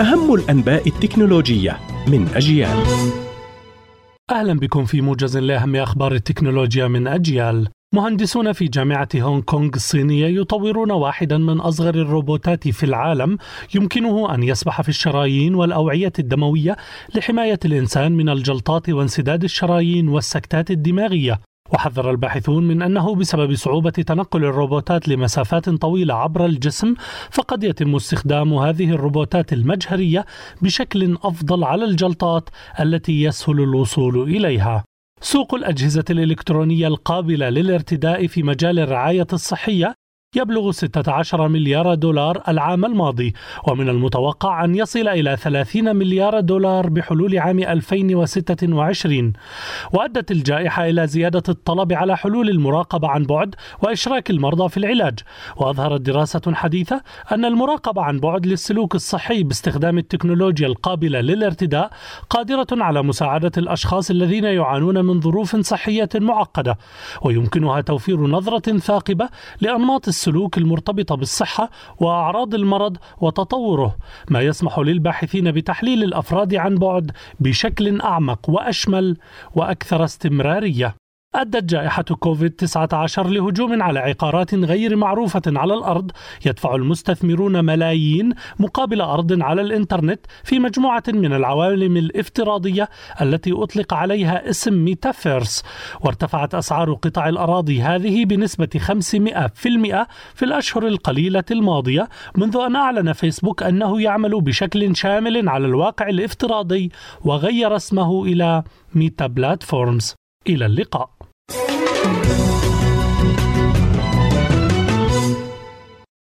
أهم الأنباء التكنولوجية من أجيال. أهلا بكم في موجز لأهم أخبار التكنولوجيا من أجيال. مهندسون في جامعة هونغ كونغ الصينية يطورون واحدا من أصغر الروبوتات في العالم. يمكنه أن يسبح في الشرايين والأوعية الدموية لحماية الإنسان من الجلطات وانسداد الشرايين والسكتات الدماغية. وحذر الباحثون من أنه بسبب صعوبة تنقل الروبوتات لمسافات طويلة عبر الجسم فقد يتم استخدام هذه الروبوتات المجهرية بشكل أفضل على الجلطات التي يسهل الوصول إليها. سوق الأجهزة الإلكترونية القابلة للارتداء في مجال الرعاية الصحية يبلغ 16 مليار دولار العام الماضي ومن المتوقع أن يصل إلى 30 مليار دولار بحلول عام 2026 وأدت الجائحة إلى زيادة الطلب على حلول المراقبة عن بعد وإشراك المرضى في العلاج. وأظهرت دراسة حديثة أن المراقبة عن بعد للسلوك الصحي باستخدام التكنولوجيا القابلة للارتداء قادرة على مساعدة الأشخاص الذين يعانون من ظروف صحية معقدة ويمكنها توفير نظرة ثاقبة لأنماط السلوك المرتبطة بالصحة وأعراض المرض وتطوره ما يسمح للباحثين بتحليل الأفراد عن بعد بشكل أعمق وأشمل وأكثر استمرارية. أدت جائحة كوفيد 19 لهجوم على عقارات غير معروفة على الأرض يدفع المستثمرون ملايين مقابل أرض على الإنترنت في مجموعة من العوالم الافتراضية التي أطلق عليها اسم ميتافيرس. وارتفعت أسعار قطع الأراضي هذه بنسبة 500% في الأشهر القليلة الماضية منذ أن أعلن فيسبوك أنه يعمل بشكل شامل على الواقع الافتراضي وغير اسمه إلى ميتا بلاتفورمز. إلى اللقاء.